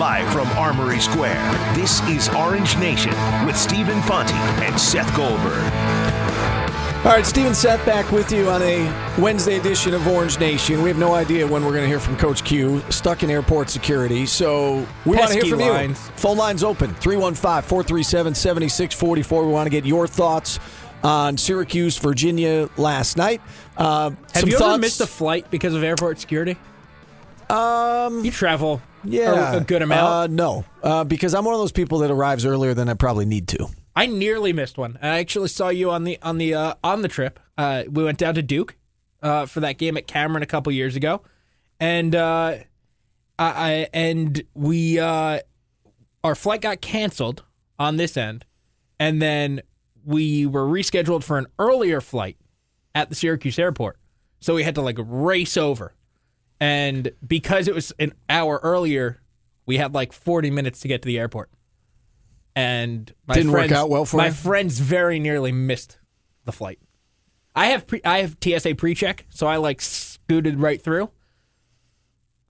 Live from Armory Square, this is Orange Nation with Stephen Fonte and Seth Goldberg. All right, Steven Seth back with you on a Wednesday edition of Orange Nation. We have no idea when we're going to hear from Coach Q, stuck in airport security. So we want to hear from lines. you. Phone lines open 315 437 7644. We want to get your thoughts on Syracuse, Virginia last night. Uh, Have some you thoughts? ever missed a flight because of airport security? Um, you travel yeah, a, a good amount. Uh, no, uh, because I'm one of those people that arrives earlier than I probably need to. I nearly missed one. I actually saw you on the on the uh, on the trip. Uh, we went down to Duke uh, for that game at Cameron a couple years ago, and uh, I, I and we uh, our flight got canceled on this end, and then we were rescheduled for an earlier flight at the Syracuse airport. So we had to like race over, and because it was an hour earlier, we had like forty minutes to get to the airport and my Didn't work friends, out well for my you? friends very nearly missed the flight. I have pre- I have TSA pre-check, so I like scooted right through.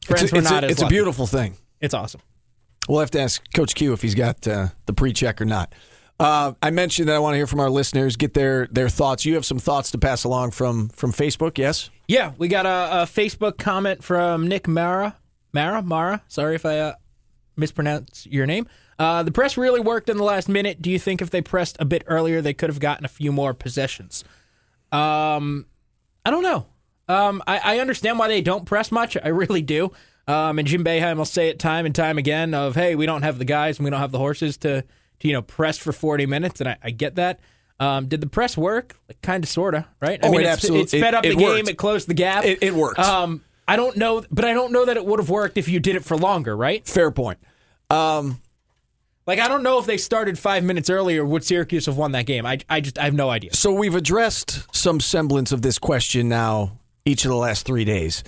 Friends it's a, were it's not a, as it's a beautiful thing. It's awesome. We'll have to ask Coach Q if he's got uh, the pre-check or not. Uh, I mentioned that I want to hear from our listeners, get their their thoughts. You have some thoughts to pass along from from Facebook, yes? Yeah, we got a, a Facebook comment from Nick Mara. Mara, Mara. Sorry if I uh, mispronounce your name. Uh, the press really worked in the last minute. Do you think if they pressed a bit earlier, they could have gotten a few more possessions? Um, I don't know. Um, I, I understand why they don't press much. I really do. Um, and Jim Boeheim will say it time and time again of, hey, we don't have the guys and we don't have the horses to, to you know, press for 40 minutes. And I, I get that. Um, did the press work? Like, kind of, sort of, right? I Oh, mean, it it's- absolute- it sped up it the game. worked. It closed the gap. It- it worked. Um, I don't know, but I don't know that it would have worked if you did it for longer, right? Fair point. Um, Like, I don't know if they started five minutes earlier, would Syracuse have won that game? I, I just, I have no idea. so we've addressed some semblance of this question now each of the last three days.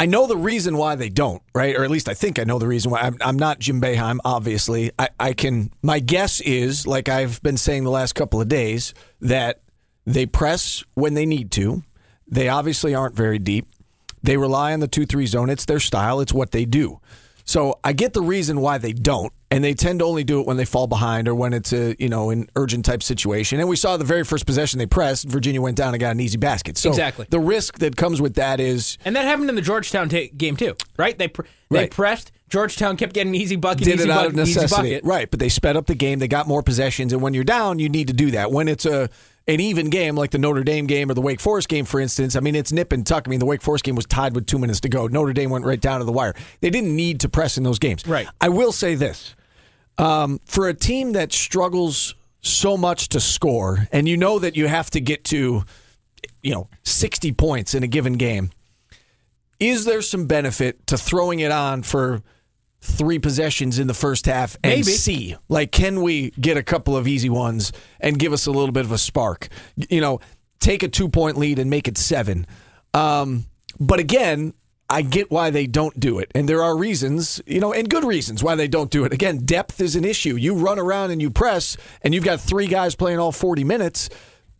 I know the reason why they don't, right? Or at least I think I know the reason why. I'm, I'm not Jim Boeheim, obviously. I, I can. My guess is, like I've been saying the last couple of days, that they press when they need to. They obviously aren't very deep. They rely on the two-three zone. It's their style. It's what they do. So I get the reason why they don't, and they tend to only do it when they fall behind or when it's a you know an urgent type situation. And we saw the very first possession they pressed, Virginia went down and got an easy basket. So Exactly. the risk that comes with that is And that happened in the Georgetown ta game, too, right? They, pr- they Right. pressed. Georgetown kept getting easy bucket, did easy it out bucket, of necessity, right? But they sped up the game. They got more possessions, and when you're down, you need to do that. When it's a an even game like the Notre Dame game or the Wake Forest game, for instance, I mean it's nip and tuck. I mean the Wake Forest game was tied with two minutes to go. Notre Dame went right down to the wire. They didn't need to press in those games. Right. I will say this: um, for a team that struggles so much to score, and you know that you have to get to, you know, 60 points in a given game. Is there some benefit to throwing it on for three possessions in the first half and Maybe. see like can we get a couple of easy ones and give us a little bit of a spark you know take a two point lead and make it seven um, but again i get why they don't do it and there are reasons you know and good reasons why they don't do it again depth is an issue you run around and you press and you've got three guys playing all 40 minutes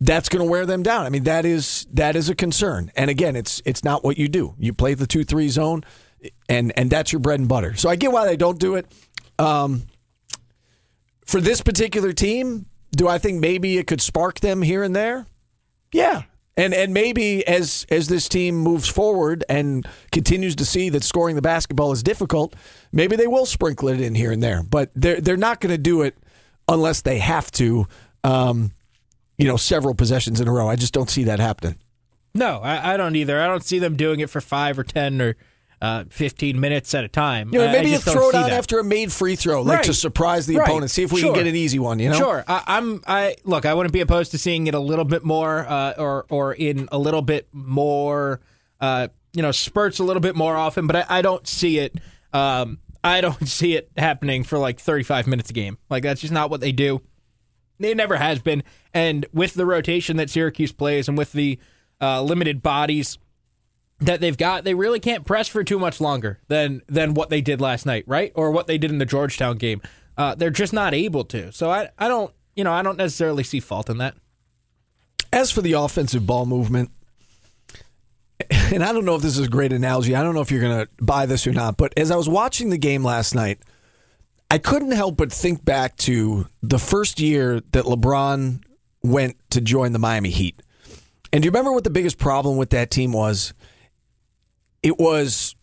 that's going to wear them down. I mean, that is that is a concern. And again, it's it's not what you do. You play the two three zone, and and that's your bread and butter. So I get why they don't do it. Um, for this particular team, do I think maybe it could spark them here and there? Yeah. And and maybe as as this team moves forward and continues to see that scoring the basketball is difficult, maybe they will sprinkle it in here and there. But they're they're not going to do it unless they have to. Um, you know, several possessions in a row. I just don't see that happening. No, I, I don't either. I don't see them doing it for five or 10 or uh, 15 minutes at a time. You know, maybe you throw it out after a made free throw, like Right. to surprise the Right. opponent. See if we Sure. can get an easy one. You know, Sure, I, I'm. I look. I wouldn't be opposed to seeing it a little bit more, uh, or or in a little bit more, uh, you know, spurts a little bit more often. But I, I don't see it. Um, I don't see it happening for like 35 minutes a game. Like that's just not what they do. It never has been. And with the rotation that Syracuse plays, and with the uh, limited bodies that they've got, they really can't press for too much longer than than what they did last night, right? Or what they did in the Georgetown game. Uh, they're just not able to. So I, I don't, you know, I don't necessarily see fault in that. As for the offensive ball movement, and I don't know if this is a great analogy. I don't know if you're going to buy this or not, but as I was watching the game last night, I couldn't help but think back to the first year that LeBron went to join the Miami Heat. And do you remember what the biggest problem with that team was? It was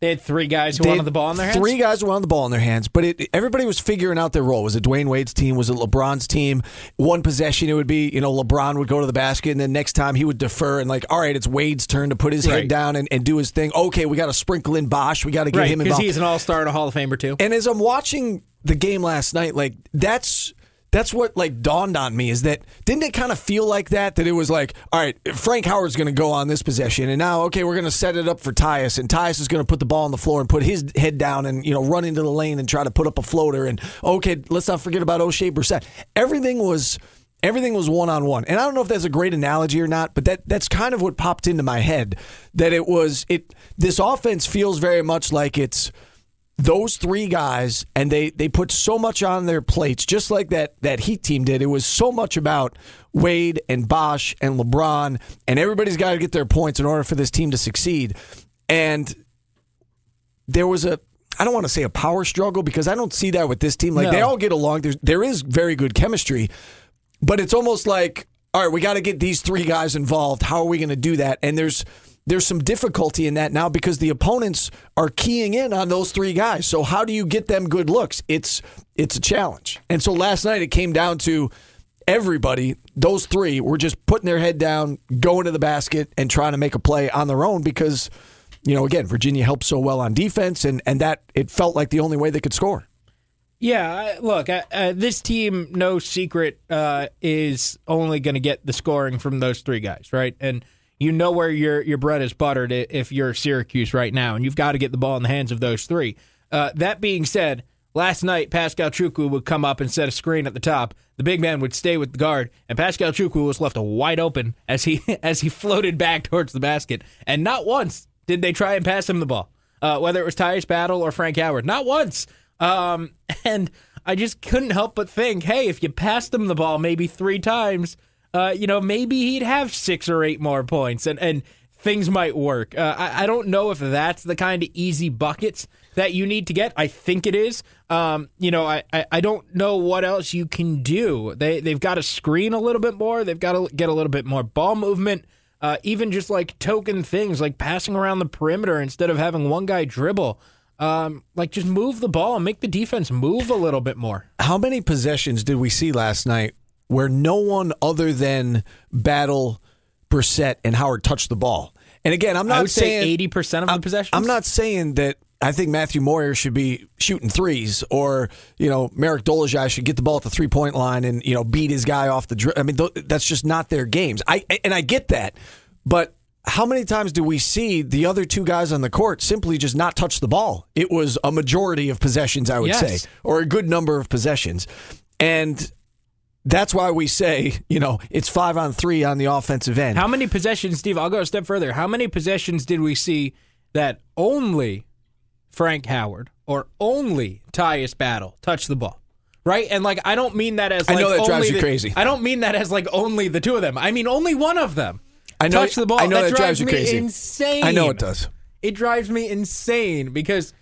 They had three guys who wanted the ball in their hands. Three guys who wanted the ball in their hands, but it, everybody was figuring out their role. Was it Dwyane Wade's team? Was it LeBron's team? One possession, it would be you know LeBron would go to the basket, and then next time he would defer and like, all right, it's Wade's turn to put his Right. head down and, and do his thing. Okay, we got to sprinkle in Bosh. We got to get right, him because involved. he's an all star and a Hall of Famer too. And as I'm watching the game last night, like that's that's what like dawned on me is that didn't it kind of feel like that? That it was like all right Frank Howard's going to go on this possession and now okay we're going to set it up for Tyus and Tyus is going to put the ball on the floor and put his head down and you know run into the lane and try to put up a floater and okay let's not forget about Oshae Brissett. Everything was everything was one on one and I don't know if that's a great analogy or not but that that's kind of what popped into my head that it was it this offense feels very much like it's those three guys and they they put so much on their plates just like that that heat team did it was so much about wade and bosh and lebron and everybody's got to get their points in order for this team to succeed and there was a I don't want to say a power struggle because I don't see that with this team. Like No. they all get along. There's there is very good chemistry, but it's almost like all right, we got to get these three guys involved. How are we going to do that? And there's there's some difficulty in that now because the opponents are keying in on those three guys. So how do you get them good looks? It's it's a challenge. And so last night it came down to everybody, those three were just putting their head down, going to the basket and trying to make a play on their own because you know, again, Virginia helped so well on defense and and that it felt like the only way they could score. Yeah, look, uh, this team, no secret, uh, is only going to get the scoring from those three guys, right? And you know where your your bread is buttered if you're Syracuse right now, and you've got to get the ball in the hands of those three. Uh, that being said, last night Pascal Chukwu would come up and set a screen at the top. The big man would stay with the guard, and Pascal Chukwu was left wide open as he as he floated back towards the basket. And not once did they try and pass him the ball, uh, whether it was Tyus Battle or Frank Howard. Not once. Um, and I just couldn't help but think, hey, if you passed him the ball maybe three times, uh, you know, maybe he'd have six or eight more points, and and things might work. Uh, I, I don't know if that's the kind of easy buckets that you need to get. I think it is. Um, you know, I, I, I don't know what else you can do. They they've got to screen a little bit more. They've got to get a little bit more ball movement. Uh, even just like token things like passing around the perimeter instead of having one guy dribble. Um, like just move the ball and make the defense move a little bit more. How many possessions did we see last night where no one other than Battle, Brissett, and Howard touched the ball? And again, I'm not I would saying say eighty percent of the possessions. I'm not saying that I think Matthew Moyer should be shooting threes or, you know, Marek Dolezaj should get the ball at the three point line and, you know, beat his guy off the dri I mean, th- that's just not their games. I And I get that. But how many times do we see the other two guys on the court simply just not touch the ball? It was a majority of possessions, I would Yes. say, or a good number of possessions. And that's why we say, you know, it's five on three on the offensive end. How many possessions, Steve? I'll go a step further. How many possessions did we see that only Frank Howard or only Tyus Battle touched the ball? Right, and like I don't mean that as I know that drives you the- crazy. I don't mean that as like only the two of them. I mean only one of them. I know- touched the ball. I know that drives drives you me crazy. insane. I know it does. It drives me insane because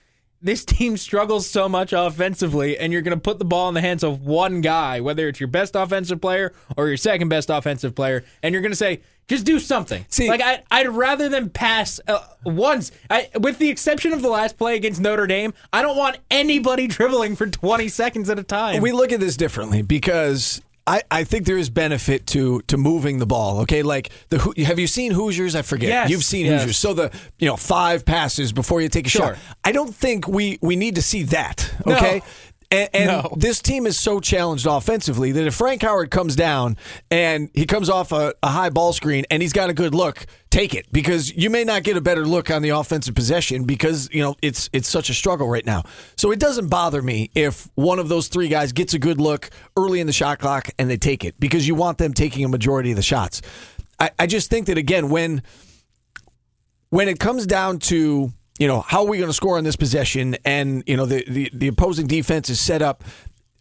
this team struggles so much offensively, and you're going to put the ball in the hands of one guy, whether it's your best offensive player or your second best offensive player, and you're going to say, just do something. See- like I, I'd rather than pass uh, once. I, with the exception of the last play against Notre Dame, I don't want anybody dribbling for 20 seconds at a time. We look at this differently because I, I think there is benefit to to moving the ball. Okay, like the have you seen Hoosiers? I forget. Yes, You've seen yes. Hoosiers. So the you know five passes before you take a Sure. shot. I don't think we we need to see that. Okay. No. And, and No. this team is so challenged offensively that if Frank Howard comes down and he comes off a, a high ball screen and he's got a good look, take it because you may not get a better look on the offensive possession because you know it's it's such a struggle right now. So it doesn't bother me if one of those three guys gets a good look early in the shot clock and they take it because you want them taking a majority of the shots. I, I just think that again when when it comes down to you know how are we going to score on this possession and you know the, the the opposing defense is set up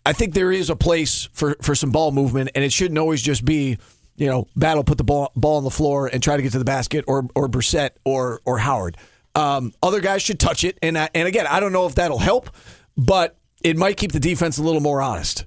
i think there is a place for for some ball movement and it shouldn't always just be you know, Battle put the ball, ball on the floor and try to get to the basket, or or Brissett or or Howard. Um, other guys should touch it, and I, and again, I don't know if that'll help, but it might keep the defense a little more honest.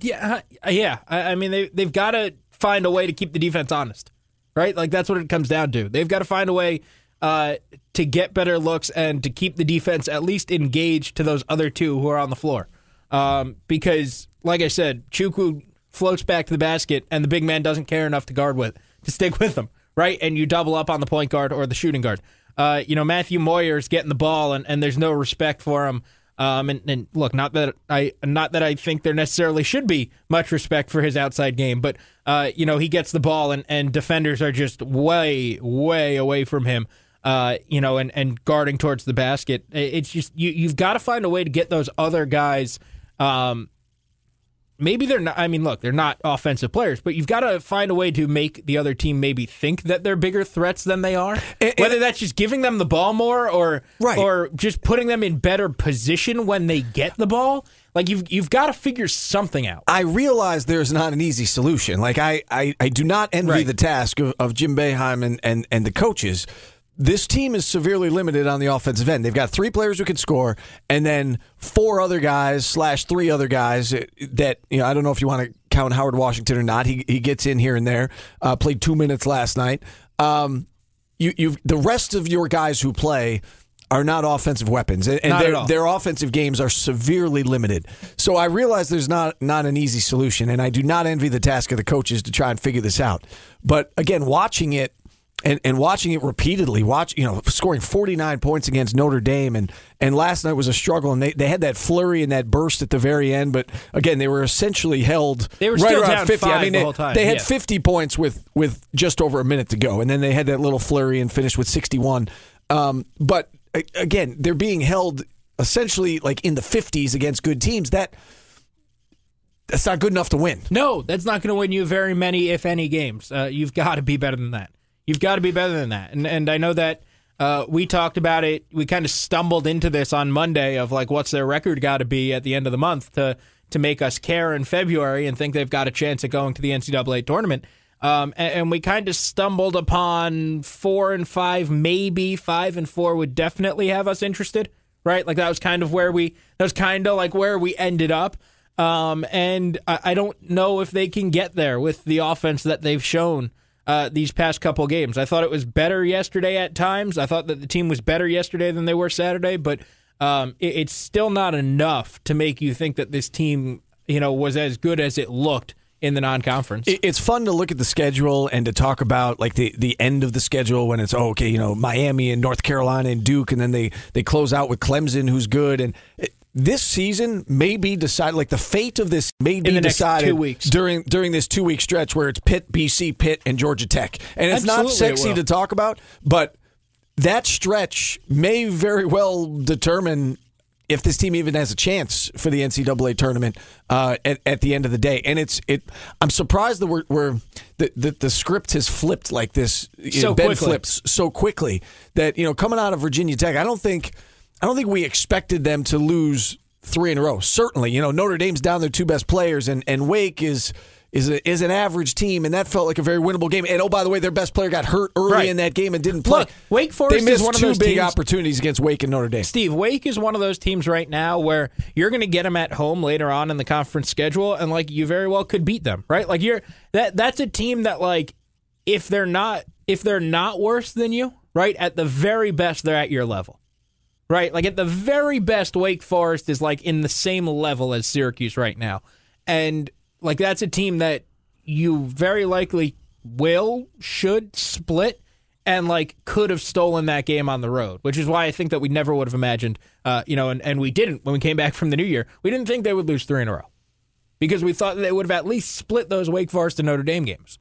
Yeah, uh, yeah. I, I mean, they they've got to find a way to keep the defense honest, right? Like that's what it comes down to. They've got to find a way uh, to get better looks and to keep the defense at least engaged to those other two who are on the floor. Um, because, like I said, Chukwu floats back to the basket, and the big man doesn't care enough to guard with to stick with them, right? And you double up on the point guard or the shooting guard. Uh, you know, Matthew Moyer is getting the ball, and, and there's no respect for him. Um, and, and look, not that I not that I think there necessarily should be much respect for his outside game, but uh, you know, he gets the ball, and, and defenders are just way way away from him. Uh, you know, and, and guarding towards the basket. It's just you you've got to find a way to get those other guys um, maybe they're not. I mean, look, they're not offensive players, but you've got to find a way to make the other team maybe think that they're bigger threats than they are. And, Whether that's just giving them the ball more, or right. or just putting them in better position when they get the ball. Like you've you've got to figure something out. I realize there's not an easy solution. Like I I, I do not envy right. the task of, of Jim Boeheim and, and and the coaches this team is severely limited on the offensive end. They've got three players who can score, and then four other guys slash three other guys that you know. I don't know if you want to count Howard Washington or not. He he gets in here and there. Uh, played two minutes last night. Um, you you the rest of your guys who play are not offensive weapons, and, and their their offensive games are severely limited. So I realize there's not not an easy solution, and I do not envy the task of the coaches to try and figure this out. But again, watching it and, and watching it repeatedly, watch you know scoring 49 points against Notre Dame, and and last night was a struggle, and they, they had that flurry and that burst at the very end, but again they were essentially held they were right around 50. I mean the they, they, had yeah. 50 points with with just over a minute to go, and then they had that little flurry and finished with 61. Um, but again, they're being held essentially like in the 50s against good teams. That that's not good enough to win. No, that's not going to win you very many, if any, games. Uh, you've got to be better than that. You've got to be better than that. And and I know that uh, we talked about it. We kind of stumbled into this on Monday of like, what's their record got to be at the end of the month to to make us care in February and think they've got a chance at going to the NCAA tournament. Um, and, and, we kind of stumbled upon four and five, maybe five and four would definitely have us interested, right? Like that was kind of where we that was kind of like where we ended up. Um, and I, I don't know if they can get there with the offense that they've shown uh, these past couple games. I thought it was better yesterday at times. I thought that the team was better yesterday than they were Saturday, but um, it, it's still not enough to make you think that this team, you know, was as good as it looked in the non-conference. It's fun to look at the schedule and to talk about like the, the end of the schedule when it's oh, okay, you know, Miami and North Carolina and Duke, and then they they close out with Clemson, who's good, and it, this season may be decided. Like the fate of this may be decided during during this two week stretch where it's Pitt, BC, Pitt, and Georgia Tech, and it's Absolutely not sexy it to talk about, but that stretch may very well determine if this team even has a chance for the NCAA tournament uh, at, at, the end of the day. And it's it. I'm surprised that we're, we're the, the, the script has flipped like this. So know, ben quickly. flips so quickly that you know coming out of Virginia Tech, I don't think I don't think we expected them to lose three in a row. Certainly, you know Notre Dame's down their two best players, and and Wake is is a, is an average team, and that felt like a very winnable game. And oh, by the way, their best player got hurt early right. in that game and didn't play. Look, Wake Forest they missed is one of two those big teams, opportunities against Wake and Notre Dame. Steve, Wake is one of those teams right now where you're going to get them at home later on in the conference schedule, and like you very well could beat them, right? Like you're that that's a team that like if they're not if they're not worse than you, right? At the very best, they're at your level right? Like at the very best, Wake Forest is like in the same level as Syracuse right now. And like that's a team that you very likely will, should split and like could have stolen that game on the road, which is why I think that we never would have imagined, uh, you know, and, and we didn't when we came back from the new year. We didn't think they would lose three in a row because we thought they would have at least split those Wake Forest and Notre Dame games.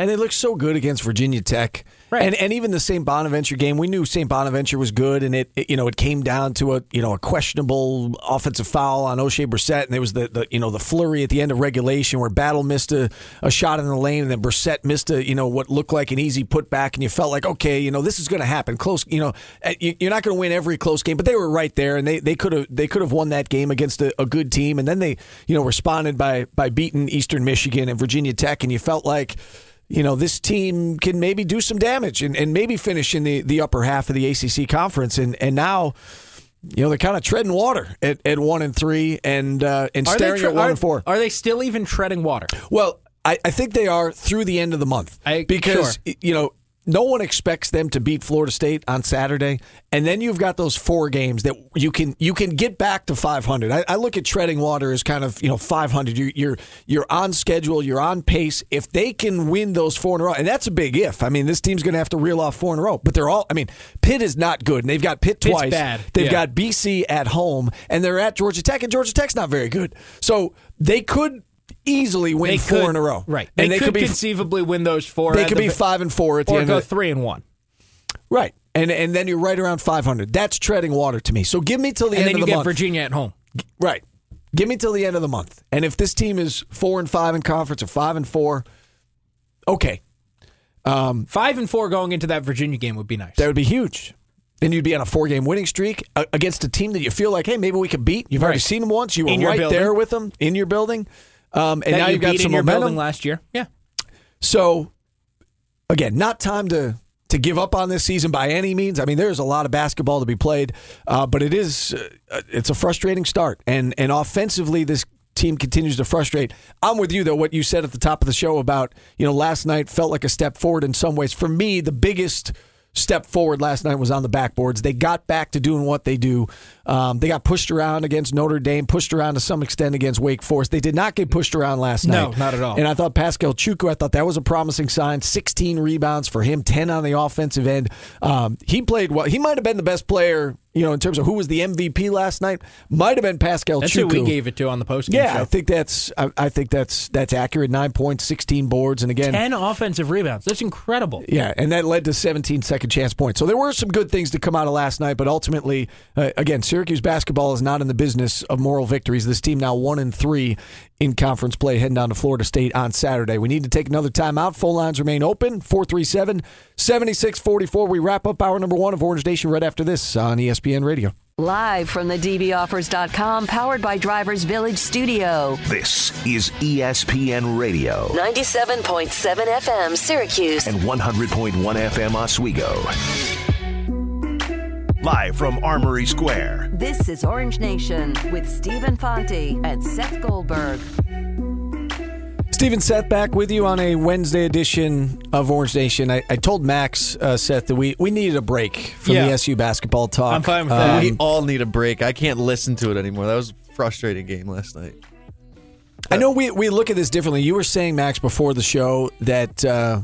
And they looked so good against Virginia Tech. Right. And and even the St. Bonaventure game, we knew St. Bonaventure was good, and it, it, you know it came down to a you know a questionable offensive foul on Oshae Brissett, and there was the, the you know the flurry at the end of regulation where Battle missed a, a shot in the lane, and then Brissett missed a you know what looked like an easy putback, and you felt like okay, you know this is going to happen. Close, you know eh, you- you're not going to win every close game, but they were right there, and they they could have they could have won that game against a, a good team, and then they you know responded by by beating Eastern Michigan and Virginia Tech, and you felt like you know, this team can maybe do some damage and, and maybe finish in the, the upper half of the ACC conference. And, and now, you know, they're kind of treading water at, at one and three and uh, and Are staring tre- at one are, and four. Are they still even treading water? Well, I, I think they are through the end of the month I- because sure. you know no one expects them to beat Florida State on Saturday, and then you've got those four games that you can you can get back to 500. I, I look at treading water as kind of you know 500. You're, you're you're on schedule, you're on pace. If they can win those four in a row, and that's a big if. I mean, this team's going to have to reel off four in a row, but they're all. I mean, Pitt is not good, and they've got Pitt Pitt's twice. bad. They've Yeah. got BC at home, and they're at Georgia Tech, and Georgia Tech's not very good. So they could easily win They four could, in a row, Right. And they, they, could, be conceivably win those four. they could the be ve- five and four at the end. or go three and one. right, and and then you're right around 500. That's treading water to me. So give me till the And end then of you the get month. Virginia at home. Right, give me till the end of the month. And if this team is four and five in conference or five and four, okay, Five and four going into that Virginia game would be nice. that would be huge. Then you'd be on a four game winning streak uh, against a team that you feel like, hey, maybe we could beat. You've already seen them once. You were right building. there with them in your building. Um, and that now you you've got some momentum. last year. Yeah. So, again, not time to to give up on this season by any means. I mean, there's a lot of basketball to be played, uh, but it is uh, it's a frustrating start, and and offensively, this team continues to frustrate. I'm with you though. What you said at the top of the show about you know last night felt like a step forward in some ways. For me, the biggest step forward last night was on the backboards. They got back to doing what they do. Um, they got pushed around against Notre Dame, pushed around to some extent against Wake Forest. They did not get pushed around last No, night. not at all. And I thought Pascal Chukwu, I thought that was a promising sign. 16 rebounds for him, 10 on the offensive end. Um, he played well. He might have been the best player, you know, in terms of who was the MVP last night. Might have been Pascal That's Chukwu. who we gave it to on the post yeah, show. I think that's I, I think that's that's accurate. Nine points, 16 boards, and again, Ten offensive rebounds. That's incredible. yeah, and that led to 17 second chance points. So there were some good things to come out of last night, but ultimately, uh, again, Syracuse basketball is not in the business of moral victories. This team now one and three in conference play, heading down to Florida State on Saturday. We need to take another timeout. Full lines remain open 437 7644. We wrap up hour number one of Orange Nation right after this on E ESPN Radio. Live from the DBOffers.com, powered by Drivers Village Studio. This is ESPN Radio 97.7 FM, Syracuse. and 100.1 FM Oswego. Live from Armory Square. This is Orange Nation with Stephen Fonte and Seth Goldberg. Stephen Seth back with you on a Wednesday edition of Orange Nation. I, I told Max, uh, Seth, that we, we needed a break from Yeah. the SU basketball talk. I'm fine with Um, that. we all need a break. I can't listen to it anymore. That was a frustrating game last night. I know we, we look at this differently. You were saying, Max, before the show that uh,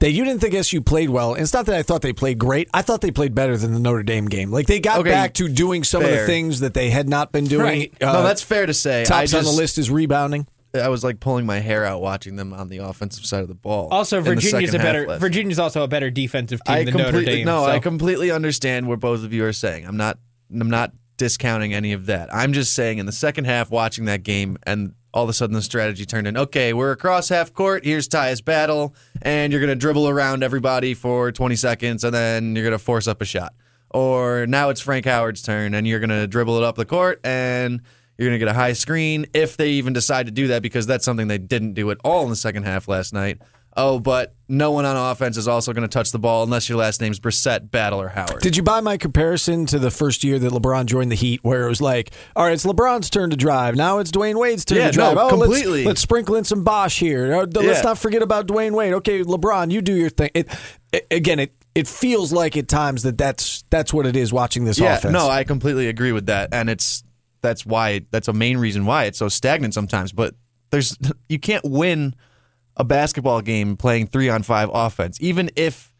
that you didn't think SU played well. And it's not that I thought they played great. I thought they played better than the Notre Dame game. Like they got Okay, back to doing some of the things that they had not been doing. Right. Uh, no, that's fair to say. I tops just, on the list is rebounding. I was like pulling my hair out watching them on the offensive side of the ball. Also, Virginia's a better. Virginia's also a better defensive team I than Notre completely Dame. no, so. I completely understand what both of you are saying. I'm not I'm not discounting any of that. I'm just saying in the second half watching that game and all of a sudden the strategy turned in, okay, we're across half court, here's Tyus Battle, and you're gonna dribble around everybody for 20 seconds and then you're gonna force up a shot. Or now it's Frank Howard's turn and you're gonna dribble it up the court and you're going to get a high screen if they even decide to do that because that's something they didn't do at all in the second half last night. Oh, but no one on offense is also going to touch the ball unless your last name's Brissett, Battle, or Howard. Did you buy my comparison to the first year that LeBron joined the Heat, where it was like, all right, it's LeBron's turn to drive. Now it's Dwyane Wade's turn Yeah, to drive. no, oh, let's- completely. Let's, sprinkle in some Bosh here. Uh, Let's Yeah. not forget about Dwyane Wade. Okay, LeBron, you do your thing. It, it- again, it it feels like at times that that's that's what it is watching this yeah, offense. no, I completely agree with that, and it's that's why that's a main reason why it's so stagnant sometimes. But there's you can't win a basketball game playing three on five offense, even if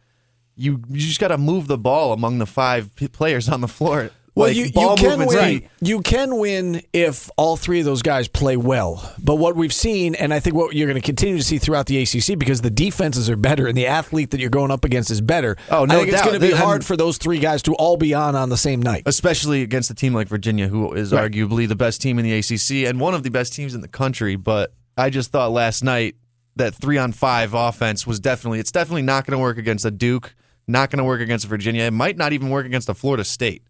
you you just got to move the ball among the five p- players on the floor. Well, like you, you can win. key. You can win if all three of those guys play well. But what we've seen, and I think what you're going to continue to see throughout the ACC, because the defenses are better and the athlete that you're going up against is better. Oh, no I think it's going to be hard for those three guys to all be on on the same night. especially against a team like Virginia, who is Right. arguably the best team in the ACC and one of the best teams in the country. But I just thought last night that three on five offense was definitely it's definitely not going to work against a Duke, not going to work against Virginia. It might not even work against a Florida State.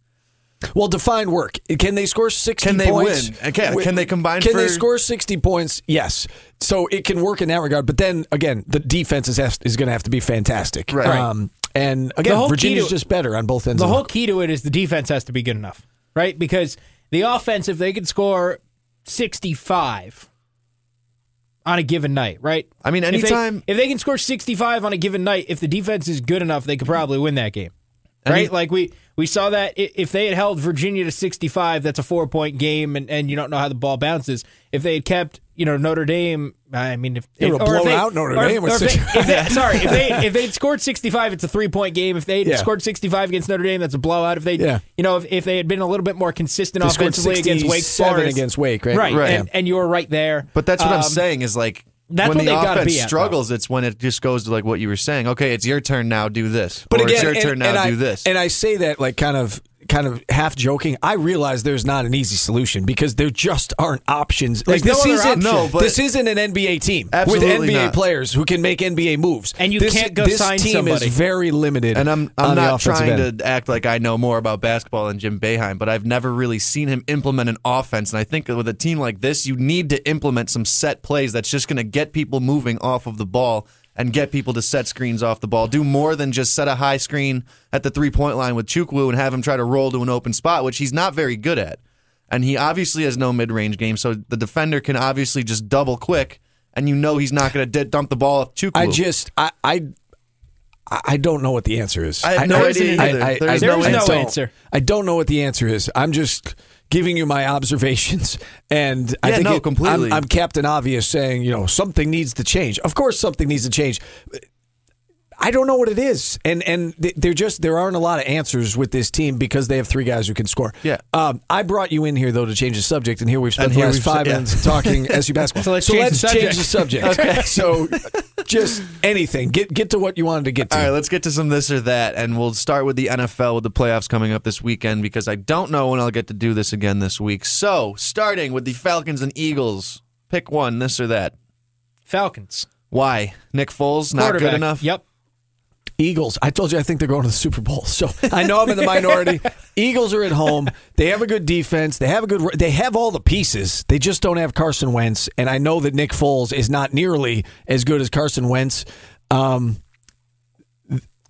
Well, define work. Can they score 60 Can they points? win? Can- can they combine Can they score 60 points? Yes. So it can work in that regard. But then, again, the defense is, is going to have to be fantastic. Right. Um, and again, whole key Virginia's to- just better on both ends The of whole key to it is the defense has to be good enough, right? Because the offense, if they can score 65 on a given night, right? I mean, If they- anytime- if they, can score 65 on a given night, if the defense is good enough, they could probably win that game. Any- Right? like we we saw that if they had held Virginia to 65, that's a 4-point game and, and you don't know how the ball bounces. If they had kept, you know, Notre Dame, I mean if They if, would've blown they- out Notre or if- Dame with or if they- if they- sorry, if they if they'd scored 65, it's a 3-point game. If they had Yeah. scored 65 against Notre Dame, that's a blowout. If they Yeah. you know, if, if they had been a little bit more consistent They offensively against Wake 67 Forest, against Wake, right? right, Right. And, and you were right there. But that's what I'm Um, saying is like that's when the offense be at, struggles, it's when it just goes to like what you were saying. Okay, it's your turn now. Do this. But or again, it's your and, turn now. and I, do this. And I say that like kind of kind of half joking. I realize there's not an easy solution because there just aren't options. There's like this no other isn't option. No, but- this isn't an NBA team Absolutely with NBA not. players who can make NBA moves. And you this, can't go this sign team somebody. is very limited. And I'm I'm on the not offensive trying end. to act like I know more about basketball than Jim Boeheim, but I've never really seen him implement an offense. And I think with a team like this, you need to implement some set plays that's just going to get people moving off of the ball and get people to set screens off the ball. Do more than just set a high screen at the three point line with Chukwu and have him try to roll to an open spot, which he's not very good at. And he obviously has no mid range game, so the defender can obviously just double quick, and you know he's not going to dump the ball off Chukwu. I just I I I don't know what the answer is. I have no I- idea I-. I- There's I no don't- answer. I don't- answer. I don't know what the answer is. I'm just giving you my observations, and I think no, it- completely. I'm, I'm Captain Obvious saying you know something needs to change. Of course, something needs to change. I don't know what it is, and and th- there just there aren't a lot of answers with this team because they have three guys who can score. Yeah. Um, I brought you in here though to change the subject, and here we've spent And the last we've- five yeah. minutes talking SU basketball. So let's change the change the subject. subject. okay. So just anything. Get get to what you wanted to get to. All right, let's get to some this or that, and we'll start with the NFL with the playoffs coming up this weekend because I don't know when I'll get to do this again this week. So, starting with the Falcons and Eagles, pick one, this or that. Falcons. Why? Nick Foles not good enough? Yep. Eagles. I told you I think they're going to the Super Bowl. So I know I'm in the minority. Eagles are at home. They have a good defense. They have a good. They have all the pieces. They just don't have Carson Wentz. And I know that Nick Foles is not nearly as good as Carson Wentz. Um,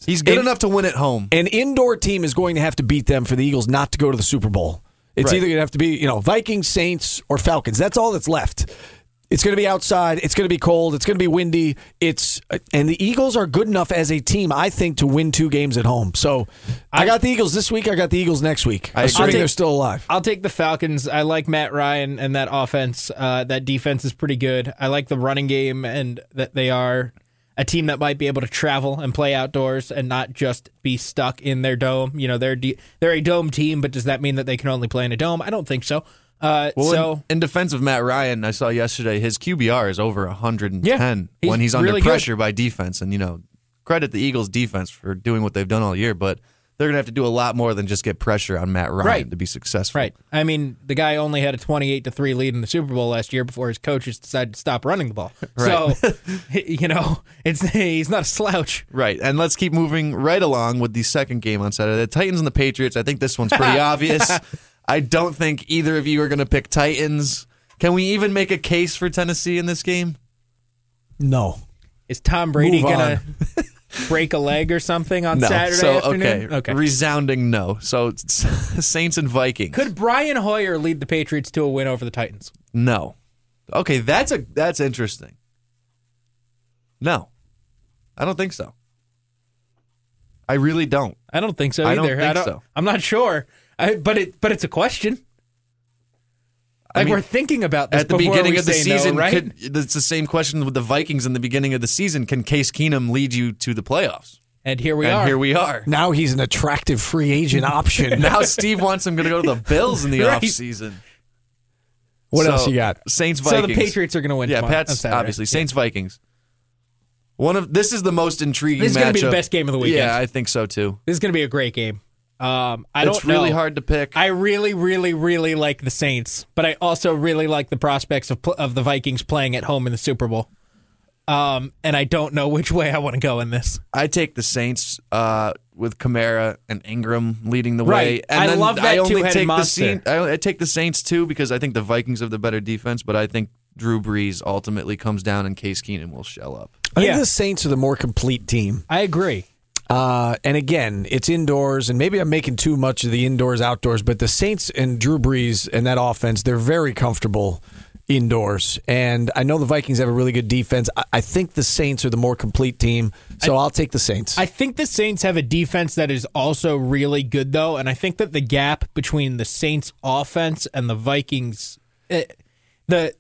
He's good And- enough to win at home. an indoor team is going to have to beat them for the Eagles not to go to the Super Bowl. It's Right. either going to have to be you know Vikings, Saints, or Falcons. That's all that's left. It's going to be outside. It's going to be cold. It's going to be windy. It's and the Eagles are good enough as a team, I think, to win two games at home. So I, got the Eagles this week. I got the Eagles next week, I assuming take- they're still alive. I'll take the Falcons. I like Matt Ryan and that offense. Uh, that defense is pretty good. I like the running game and that they are a team that might be able to travel and play outdoors and not just be stuck in their dome. You know, they're de- they're a dome team, but does that mean that they can only play in a dome? I don't think so. Uh, Well, so in, in defense of Matt Ryan, I saw yesterday his QBR is over 110 Yeah, he's when he's under really good. pressure by defense. And, you know, credit the Eagles defense for doing what they've done all year, but they're going to have to do a lot more than just get pressure on Matt Ryan Right. to be successful. Right. I mean, the guy only had a 28 to 3 lead in the Super Bowl last year before his coaches decided to stop running the ball. Right. So, you know, it's he's not a slouch. Right. And let's keep moving right along with the second game on Saturday. The Titans and the Patriots. I think this one's pretty obvious. I don't think either of you are going to pick Titans. Can we even make a case for Tennessee in this game? No. Is Tom Brady Move going to break a leg or something on No. Saturday so, afternoon? okay. Okay. Resounding no. So, Saints and Vikings. Could Brian Hoyer lead the Patriots to a win over the Titans? No. Okay, that's a that's interesting. No. I don't think so. I really don't. I don't think so either. I don't think so. I'm not sure. I, but it but it's a question. I Like mean, we're thinking about this At the beginning of the say no, season, right? could, it's the same question with the Vikings in the beginning of the season. Can Case Keenum lead you to the playoffs? And here we and are. here we are. Now he's an attractive free agent option. Now Steve wants him going to go to the Bills in the Right. offseason. what So, else you got? Saints Vikings. so Vikings. the Patriots are going to win. Yeah, tomorrow- Pats Saturday. obviously. Saints Vikings. One of this is the most intriguing. This is gonna be the best game of the weekend. Yeah, I think so too. This is going to be a great game. Um, I it's don't really know. hard to pick. I really, really, really like the Saints, but I also really like the prospects of of the Vikings playing at home in the Super Bowl. Um, and I don't know which way I want to go in this. I take the Saints uh, with Kamara and Ingram leading the way. And I then love that I only two-headed take the monster. Saint- I, I take the Saints too because I think the Vikings have the better defense, but I think Drew Brees ultimately comes down and Case Keenum will shell up. I think the Saints are the more complete team. I agree. Uh, and again, it's indoors, and maybe I'm making too much of the indoors outdoors, but the Saints and Drew Brees and that offense, they're very comfortable indoors. And I know the Vikings have a really good defense. I, I think the Saints are the more complete team, so I, will take the Saints. I think the Saints have a defense that is also really good, though, and I think that the gap between the Saints' offense and the Vikings, eh, the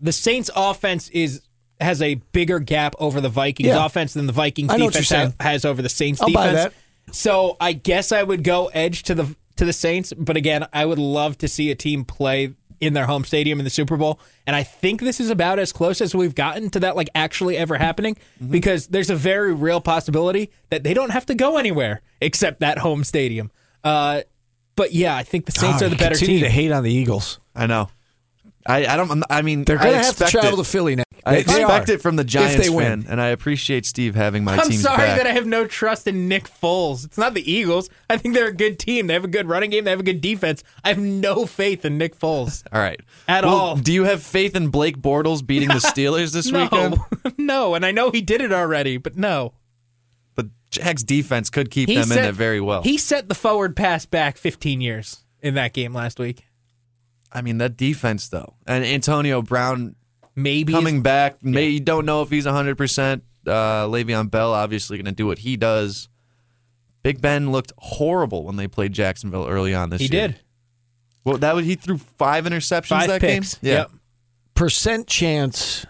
the Saints' offense is has a bigger gap over the Vikings' Yeah. offense than the Vikings' I know what defense ha- has over the Saints' I'll buy defense. that. So I guess I would go edge to the to the Saints, but again, I would love to see a team play in their home stadium in the Super Bowl, and I think this is about as close as we've gotten to that like actually ever happening Mm-hmm. because there's a very real possibility that they don't have to go anywhere except that home stadium. Uh, but yeah, I think the Saints Oh, are the better continue team. to hate on the Eagles. I know. I, I don't. I mean, They're going to have to travel it. to Philly next. I They- they expect are, it from the Giants they win. fan, and I appreciate Steve having my I'm team's sorry back. that I have no trust in Nick Foles. It's not the Eagles. I think they're a good team. They have a good running game. They have a good defense. I have no faith in Nick Foles. all right, At Well, all. Do you have faith in Blake Bortles beating the Steelers this no, weekend? no, and I know he did it already, but no. The Jags defense could keep He them set, in it very well. He set the forward pass back 15 years in that game last week. I mean, that defense though, and Antonio Brown Maybe coming he's- back. May you don't know if he's 100. percent uh, Le'Veon Bell obviously going to do what he does. Big Ben looked horrible when they played Jacksonville early on this he year. He did Well, that was he threw five interceptions five that picks. game. Yeah. Yep. Percent chance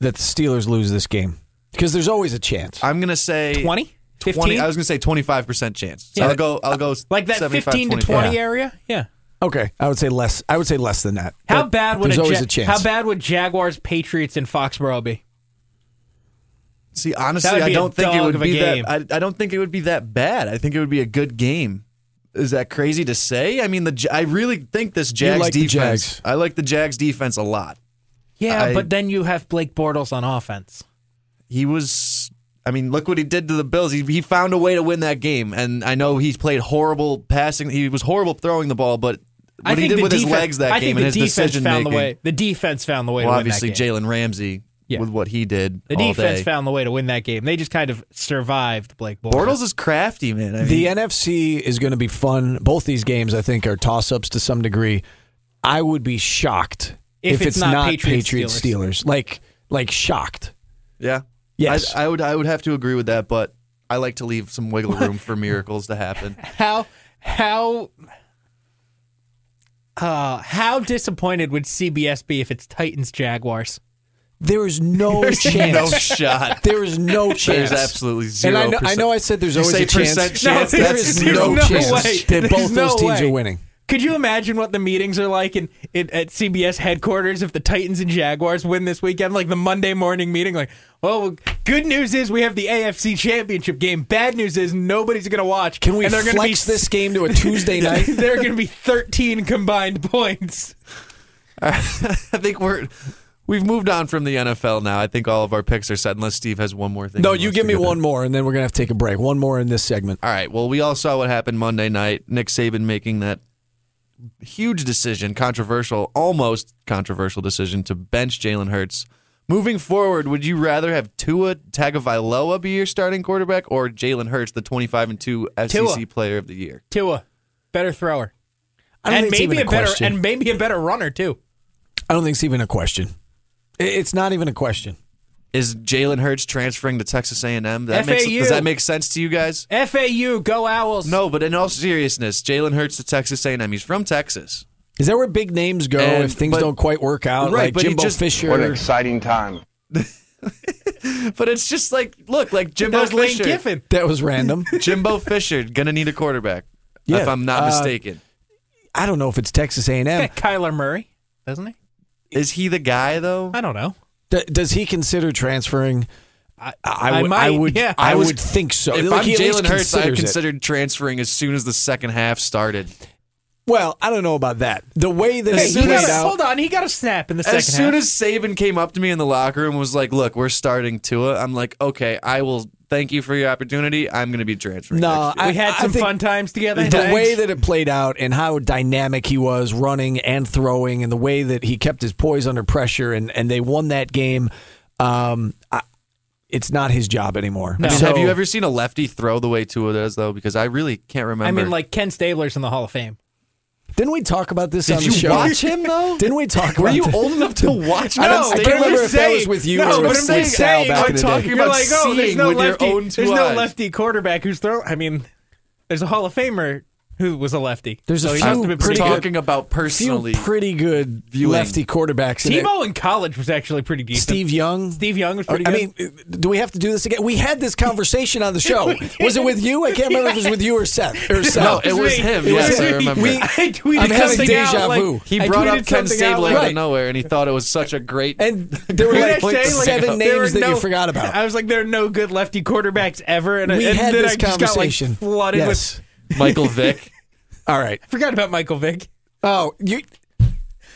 that the Steelers lose this game because there's always a chance. I'm going to say 20? 15? 20 I was going to say 25 percent chance. So Yeah. I'll go. I'll go like that 15 to 25. 20 area? Yeah. Okay, I would say less. I would say less than that. How But bad would there's a, always Ja- a chance? How bad would Jaguars, Patriots, and Foxborough be? See, That honestly, would I be a don't think it dog would of a be game. that. I, I don't think it would be that bad. I think it would be a good game. Is that crazy to say? I mean, the Ja- I really think this Jags like the defense. Jags. I like the Jags defense a lot. Yeah, I- but then you have Blake Bortles on offense. He was. I mean, look what he did to the Bills. He, he found a way to win that game, and I know he's played horrible passing. He was horrible throwing the ball, but I what he did the with his legs that I game think and the his defense decision found making. the way. The defense found the way well, to win that obviously. Jalen Ramsey Yeah. with what he did. The all defense day. found the way to win that game. They just kind of survived Blake Bortles. Bortles is crafty, man. I mean, The NFC is going to be fun. Both these games, I think, are toss ups to some degree. I would be shocked If if, it's it's, not not, Patriots, Patriots, Steelers. Like, like shocked. yeah, Yes. I, I would. I would have to agree with that, but I like to leave some wiggle room for miracles to happen. how how uh, how disappointed would CBS be if it's Titans Jaguars? There is no no chance. No shot. There is no chance. There's absolutely zero. And I know, I know I said there's You always say a chance. percent chance? there That's is zero. no There's no chance way. that There's both no those teams way. are winning. Could you imagine what the meetings are like in, in at CBS headquarters if the Titans and Jaguars win this weekend? Like the Monday morning meeting, like, well, good news is we have the AFC Championship game. Bad news is nobody's going to watch. Can we and they're gonna flex be, this game to a Tuesday night? There are going to be 13 combined points. I think we're we've moved on from the NFL now. I think all of our picks are set, unless Steve has one more thing. No, you give me get in. one more, and then we're gonna have to take a break. One more in this segment. All right. Well, we all saw what happened Monday night. Nick Saban making that huge decision, controversial, almost controversial decision to bench Jalen Hurts. Moving forward, would you rather have Tua Tagovailoa be your starting quarterback or Jalen Hurts, the 25 and 2 SEC Tua. player of the year? Tua, better thrower. I don't And think it's maybe even a a better question. and maybe a better runner too. I don't think it's even a question. It's not even a question. Is Jalen Hurts transferring to Texas A&M? That makes, does that make sense to you guys? FAU, go Owls. No, but in all seriousness, Jalen Hurts to Texas A&M. He's from Texas. Is that where big names go And- if things but- don't quite work out? Right, like but he Jimbo just- Fisher. What an exciting time. but it's just like, look, like Jimbo That was Lane Fisher. Kiffin. That was random. Jimbo Fisher gonna need a quarterback. Yeah, if I'm not uh, mistaken. I don't know if it's Texas A&M. Got Kyler Murray, doesn't he? Is he the guy though? I don't know. D- does he consider transferring? I, I would, might, would, yeah. I, I was- would think so. If Like, I'm he at Jalen Hurts, I considers it. considered transferring as soon as the second half started. Well, I don't know about that. The way that Hey, it he played got a, out. hold on, he got a snap in the second As soon half. as Saban came up to me in the locker room and was like, "Look, we're starting Tua," I'm like, "Okay, I will. Thank you for your opportunity. I'm going to be transferring." No, next year." I- we had some think fun times together. the Thanks. way that it played out and how dynamic he was running and throwing and the way that he kept his poise under pressure and, and they won that game um, I, it's not his job anymore No. I mean, So- have you ever seen a lefty throw the way Tua does though? Because I really can't remember. I mean, like Ken Stabler's in the Hall of Fame. Didn't we talk about this on did the you show watch him though? didn't we talk about? Were about you this? old enough to watch? I don't- I can't remember if that was with you no, or with, I'm with Sal back I'm in the talking day. You're about like, oh, there's seeing no with your lefty. own two there's no eyes. lefty quarterback who's throwing. I mean, there's a Hall of Famer who was a lefty. There's a so he few been pretty pretty good- talking about few personally. pretty good viewing. lefty quarterbacks in it. Timo in college was actually pretty decent. Steve Young Steve Young was pretty I good. mean, do we have to do this again? We had this conversation on the show. Was it with you? I can't remember if it was with you or Seth. Or no, Sal. it was him. It was Yes, I remember. We- I tweeted I'm having deja out, like- vu. he brought up Ken something out, Stabler like- out of nowhere, and he thought it was such a great. and there were like, say? Like, seven there names that you forgot about. I was like, there are no good lefty quarterbacks ever, and, we had this conversation. flooded with. Michael Vick. All right. Forgot about Michael Vick. Oh, you,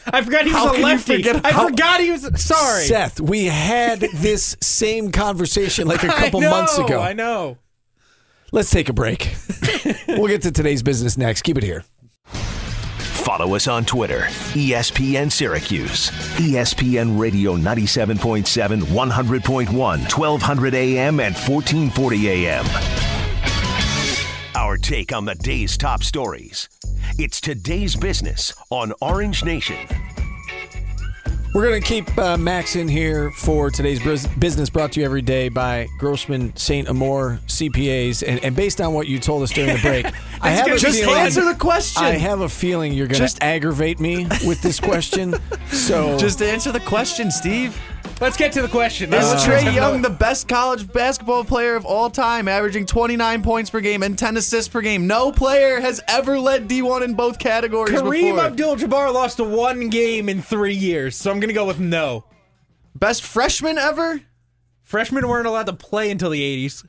I forgot he How was can a you lefty. forget I how- forgot he was. Sorry, Seth. We had this same conversation like a couple I know, months ago. I know. Let's take a break. we'll get to today's business next. Keep it here. Follow us on Twitter, ESPN Syracuse, ESPN Radio 97.7, 100.1, 1200 AM, and 1440 AM. Our take on the day's top stories. It's today's business on Orange Nation. We're going to keep uh, Max in here for today's business brought to you every day by Grossman St. Amour CPAs. And, and based on what you told us during the break, I have a gonna Just feeling, answer the question. I have a feeling you're going to Just- to aggravate me with this question. So Just answer the question, Steve. Let's get to the question. Is uh, Let's- Trae Young the best college basketball player of all time, averaging 29 points per game and 10 assists per game? No player has ever led D1 in both categories Kareem. Abdul-Jabbar lost to one game in three years, so I'm going to go with no. Best freshman ever? Freshmen weren't allowed to play until the 80s.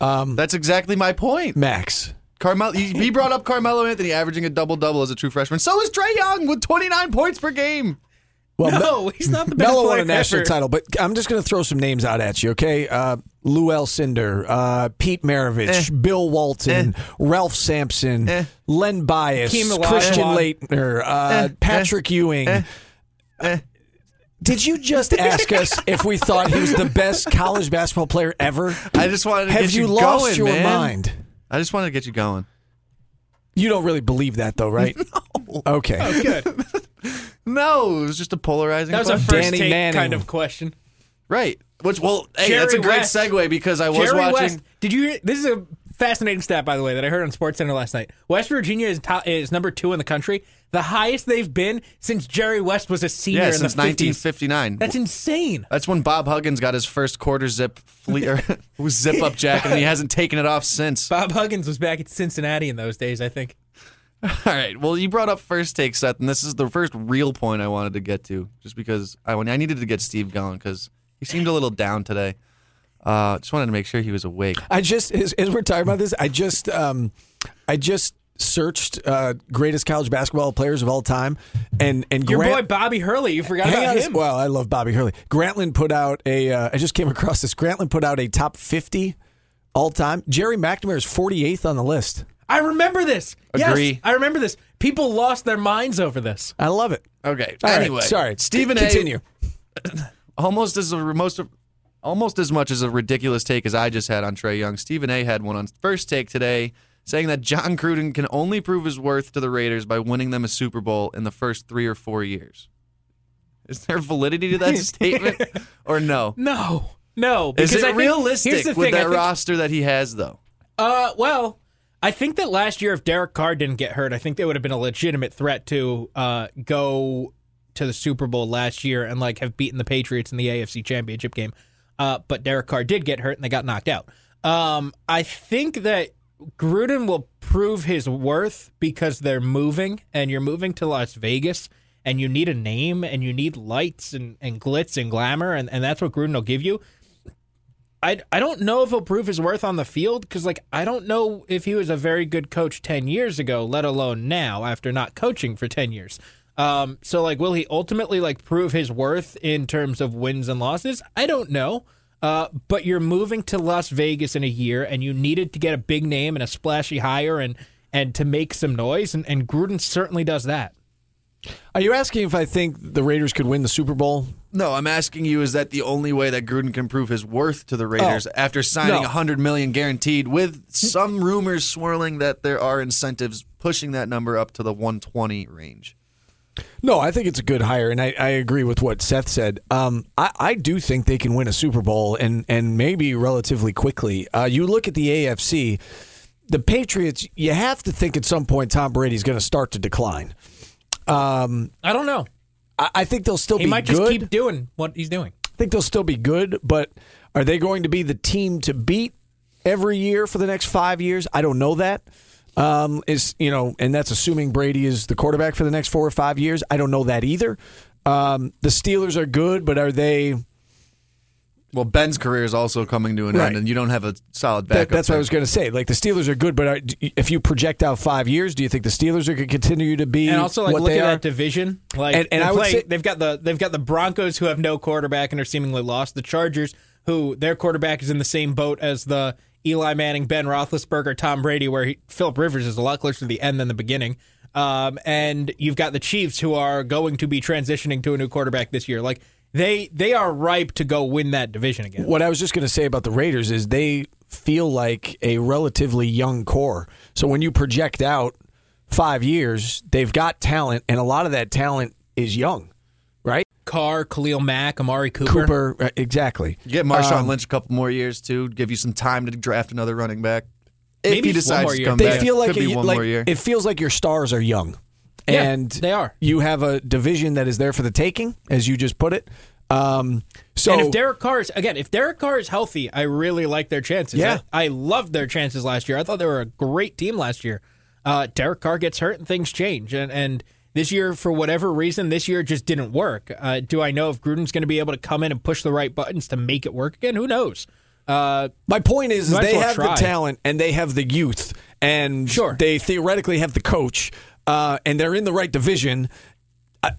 Um, That's exactly my point. Max. Carmelo, he he brought up Carmelo Anthony averaging a double double as a true freshman. So is Trae Young with 29 points per game. Well, No, he's not the best Melo won a national ever. title, but I'm just going to throw some names out at you, okay? Uh, Lew Alcindor, uh, Pete Maravich, Bill Walton, Ralph Sampson, Eh. Len Bias, Christian Laettner, uh, Eh. Patrick Ewing. Eh. Did you just ask us if we thought he was the best college basketball player ever? I just wanted to Have get you, you, lost going, your man. mind? I just wanted to get you going. You don't really believe that, though, right? no. Okay. Good. No, it was just a polarizing. That was a question. first Danny take Manning. kind of question. right. Which well, hey, Jerry that's a great West. segue because I was Jerry watching. West. Did you hear? This is a fascinating stat, by the way, that I heard on SportsCenter last night. West Virginia is top, is number two in the country, the highest they've been since Jerry West was a senior Yeah, in since the 1959. That's insane. That's when Bob Huggins got his first quarter zip fle- or zip up jacket, and he hasn't taken it off since. Bob Huggins was back at Cincinnati in those days, I think. All right. Well, you brought up first take, Seth, and this is the first real point I wanted to get to, just because I I needed to get Steve going because he seemed a little down today. Uh, just wanted to make sure he was awake. I just as, as we're talking about this, I just um, I just searched uh, greatest college basketball players of all time, and and Your Grant, boy Bobby Hurley, you forgot about him. well, I love Bobby Hurley. Grantland put out a. Uh, I just came across this. Grantland put out a top fifty all time. Gerry McNamara is forty eighth on the list. I remember this. Agree. Yes, I remember this. People lost their minds over this. I love it. Okay. All right, anyway, sorry, Stephen A. Continue. almost as a most almost as much as a ridiculous take as I just had on Trae Young. Stephen A. had one on first take today, saying that Jon Gruden can only prove his worth to the Raiders by winning them a Super Bowl in the first three or four years. Is there validity to that statement, or no? No, no. Is because it I think- realistic here's the with thing, that think- roster that he has, though? Uh, well, I think that last year, if Derek Carr didn't get hurt, I think they would have been a legitimate threat to uh, go to the Super Bowl last year and like have beaten the Patriots in the AFC Championship game. Uh, but Derek Carr did get hurt and they got knocked out. Um, I think that Gruden will prove his worth because they're moving and you're moving to Las Vegas and you need a name and you need lights and, and glitz and glamour and, and that's what Gruden will give you. I, I don't know if he'll prove his worth on the field because like I don't know if he was a very good coach ten years ago, let alone now after not coaching for ten years. Um, so like, will he ultimately like prove his worth in terms of wins and losses? I don't know. Uh, but you're moving to Las Vegas in a year, and you needed to get a big name and a splashy hire and and to make some noise, and, and Gruden certainly does that. Are you asking if I think the Raiders could win the Super Bowl? No, I'm asking you: Is that the only way that Gruden can prove his worth to the Raiders Oh, after signing no. hundred million guaranteed, with some rumors swirling that there are incentives pushing that number up to the 120 range? No, I think it's a good hire, and I, I agree with what Seth said. Um, I, I do think they can win a Super Bowl, and and maybe relatively quickly. Uh, you look at the AFC, the Patriots. You have to think at some point Tom Brady's going to start to decline. Um, I don't know. I, I think they'll still He be might good. just keep doing what he's doing. I think they'll still be good, but are they going to be the team to beat every year for the next five years? I don't know that. Um, is you know, and that's assuming Brady is the quarterback for the next four or five years. I don't know that either. Um, the Steelers are good, but are they? Well, Ben's career is also coming to an Right. end, and you don't have a solid That, backup. that's what I was going to say. Like the Steelers are good, but are, if you project out five years, do you think the Steelers are going to continue to be And also, like, what look at are? that division. Like, And- and I would playing- say- they've got the they've got the Broncos who have no quarterback and are seemingly lost. The Chargers, who their quarterback is in the same boat as the Eli Manning, Ben Roethlisberger, Tom Brady, where he, Philip Rivers is a lot closer to the end than the beginning. Um, and you've got the Chiefs, who are going to be transitioning to a new quarterback this year. Like they they are ripe to go win that division again. What I was just going to say about the Raiders is they feel like a relatively young core. So when you project out five years, they've got talent, and a lot of that talent is young, right? Carr, Khalil Mack, Amari Cooper. Cooper, uh, exactly. You get Marshawn Um, Lynch a couple more years too, give you some time to draft another running back. If Maybe he just one decides more to year. come They back, feel like, could be a- one like more year. it feels like your stars are young, Yeah, and they are. You have a division that is there for the taking, as you just put it. Um, so and if Derek Carr is again, if Derek Carr is healthy, I really like their chances. Yeah. I, I loved their chances last year. I thought they were a great team last year. Uh, Derek Carr gets hurt and things change, and and this year, for whatever reason, this year just didn't work. Uh, do I know if Gruden's going to be able to come in and push the right buttons to make it work again? Who knows? Uh, My point is, is they well have try. the talent and they have the youth, and Sure. they theoretically have the coach, uh, and they're in the right division. I,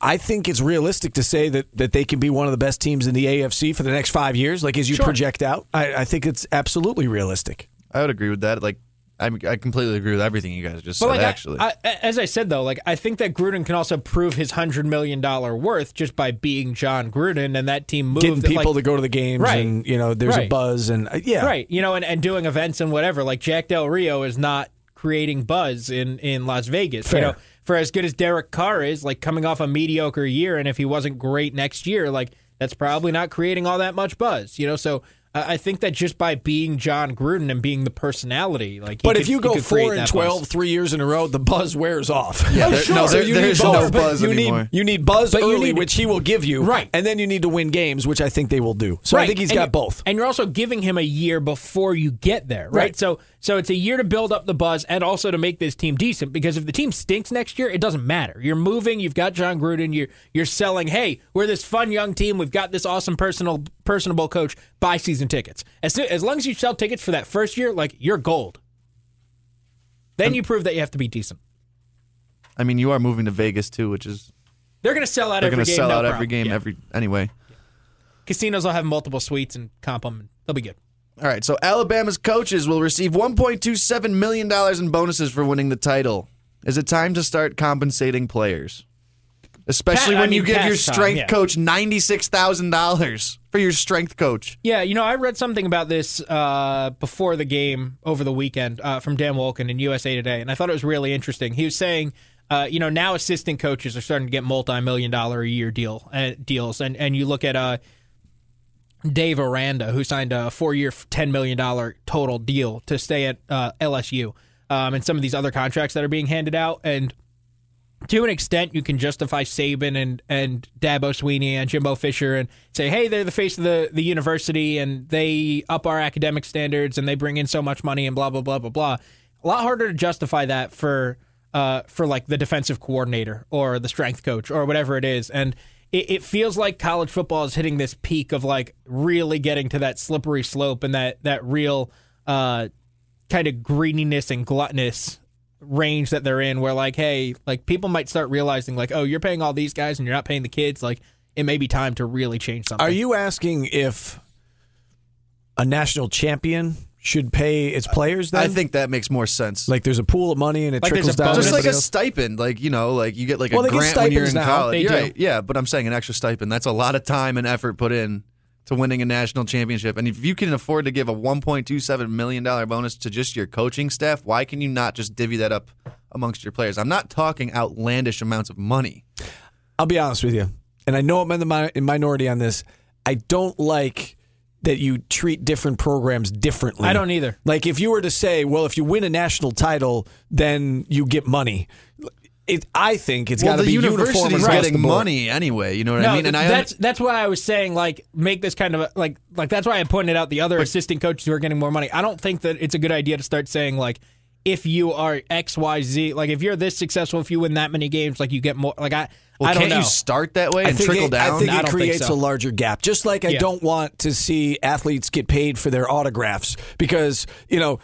I think it's realistic to say that, that they can be one of the best teams in the AFC for the next five years. Like as you Sure. project out, I, I think it's absolutely realistic. I would agree with that. Like, I, I completely agree with everything you guys just But said. like, actually, I, as I said though, like I think that Gruden can also prove his hundred million dollar worth just by being Jon Gruden, and that team moved Getting people like, to go to the games, Right. and you know, there's a buzz, and uh, yeah, right you know and, and doing events and whatever like jack del rio is not creating buzz in in las vegas Fair. you know for as good as derek carr is like coming off a mediocre year and if he wasn't great next year like that's probably not creating all that much buzz you know so I I think that just by being Jon Gruden and being the personality, like, But could- if you go four and that 12 buzz. three years in a row, the buzz wears off. Yeah, there- no, there- you there's need no buzz, but buzz you anymore. Need, you need buzz But early, need- which he will give you. Right. And then you need to win games, which I think they will do. So I think he's And got both. And you're also giving him a year before you get there, right? Right. So so it's a year to build up the buzz and also to make this team decent because if the team stinks next year, it doesn't matter. You're moving, you've got Jon Gruden, you're you're selling, "Hey, we're this fun young team, we've got this awesome personal personable coach, buy season tickets." As soon, as long as you sell tickets for that first year, like you're gold. Then you prove that you have to be decent. I mean, you are moving to Vegas too, which is They're going to sell out they're every going to game. sell no out problem. every game Yeah. every anyway. Casinos will have multiple suites and comp them. They'll be good. All right, so Alabama's coaches will receive 1.27 million dollars in bonuses for winning the title. Is it time to start compensating players? Especially Pa- I when you give your past time, strength yeah. coach $96,000 for your strength coach. Yeah, you know, I read something about this uh, before the game over the weekend uh, from Dan Wolken in USA Today, and I thought it was really interesting. He was saying, uh, you know, now assistant coaches are starting to get multi-million dollar a year deal uh, deals, and and you look at uh, Dave Aranda, who signed a four-year, ten million dollar total deal to stay at uh, LSU, um, and some of these other contracts that are being handed out, and to an extent, you can justify Saban and and Dabo Swinney and Jimbo Fisher and say, hey, they're the face of the the university and they up our academic standards and they bring in so much money and blah blah blah blah blah. A lot harder to justify that for uh, for like the defensive coordinator or the strength coach or whatever it is. And it, it feels like college football is hitting this peak of like really getting to that slippery slope and that that real uh, kind of greediness and gluttonous range that they're in where like hey like people might start realizing like oh you're paying all these guys and you're not paying the kids. Like it may be time to really change something. Are you asking if a national champion should pay its players? Then I think that makes more sense. like there's a pool of money and it Like there's trickles a down. bonus just like a everybody else? stipend, like you know, like you get like Well, a they get grant when you're in stipends now. college. They You're do. right. Yeah, but I'm saying an extra stipend. That's a lot of time and effort put in to winning a national championship. And if you can afford to give a 1.27 million dollar bonus to just your coaching staff, why can you not just divvy that up amongst your players? I'm not talking outlandish amounts of money. I'll be honest with you, and I know I'm in the mi- in minority on this. I don't like that you treat different programs differently. I don't either. Like if you were to say, well, if you win a national title, then you get money. It, I think it's got to the be uniform university's getting money anyway. You know what no, I mean? And I that's that's why I was saying like make this kind of a, like like that's why I pointed out the other assistant coaches who are getting more money. I don't think that it's a good idea to start saying like if you are X Y Z like if you're this successful if you win that many games like you get more like I well, I don't can't know. you start that way I and think trickle it, down? I think I it don't think creates so. a larger gap. Just like I don't want to see athletes get paid for their autographs because you know.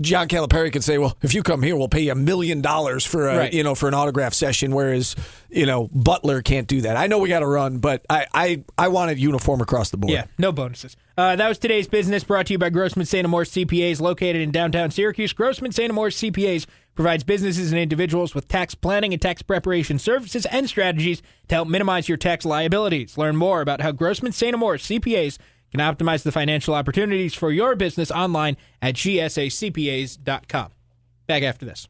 John Calipari could say, "Well, if you come here, we'll pay you a million dollars for a, Right. you know for an autograph session." Whereas, you know, Butler can't do that. I know we got to run, but I, I I want it uniform across the board. Yeah, no bonuses. Uh, that was today's business brought to you by Grossman St. Amour CPAs, located in downtown Syracuse. Grossman St. Amour CPAs provides businesses and individuals with tax planning and tax preparation services and strategies to help minimize your tax liabilities. Learn more about how Grossman St. Amour CPAs can optimize the financial opportunities for your business online at gsacpas.com. Back after this.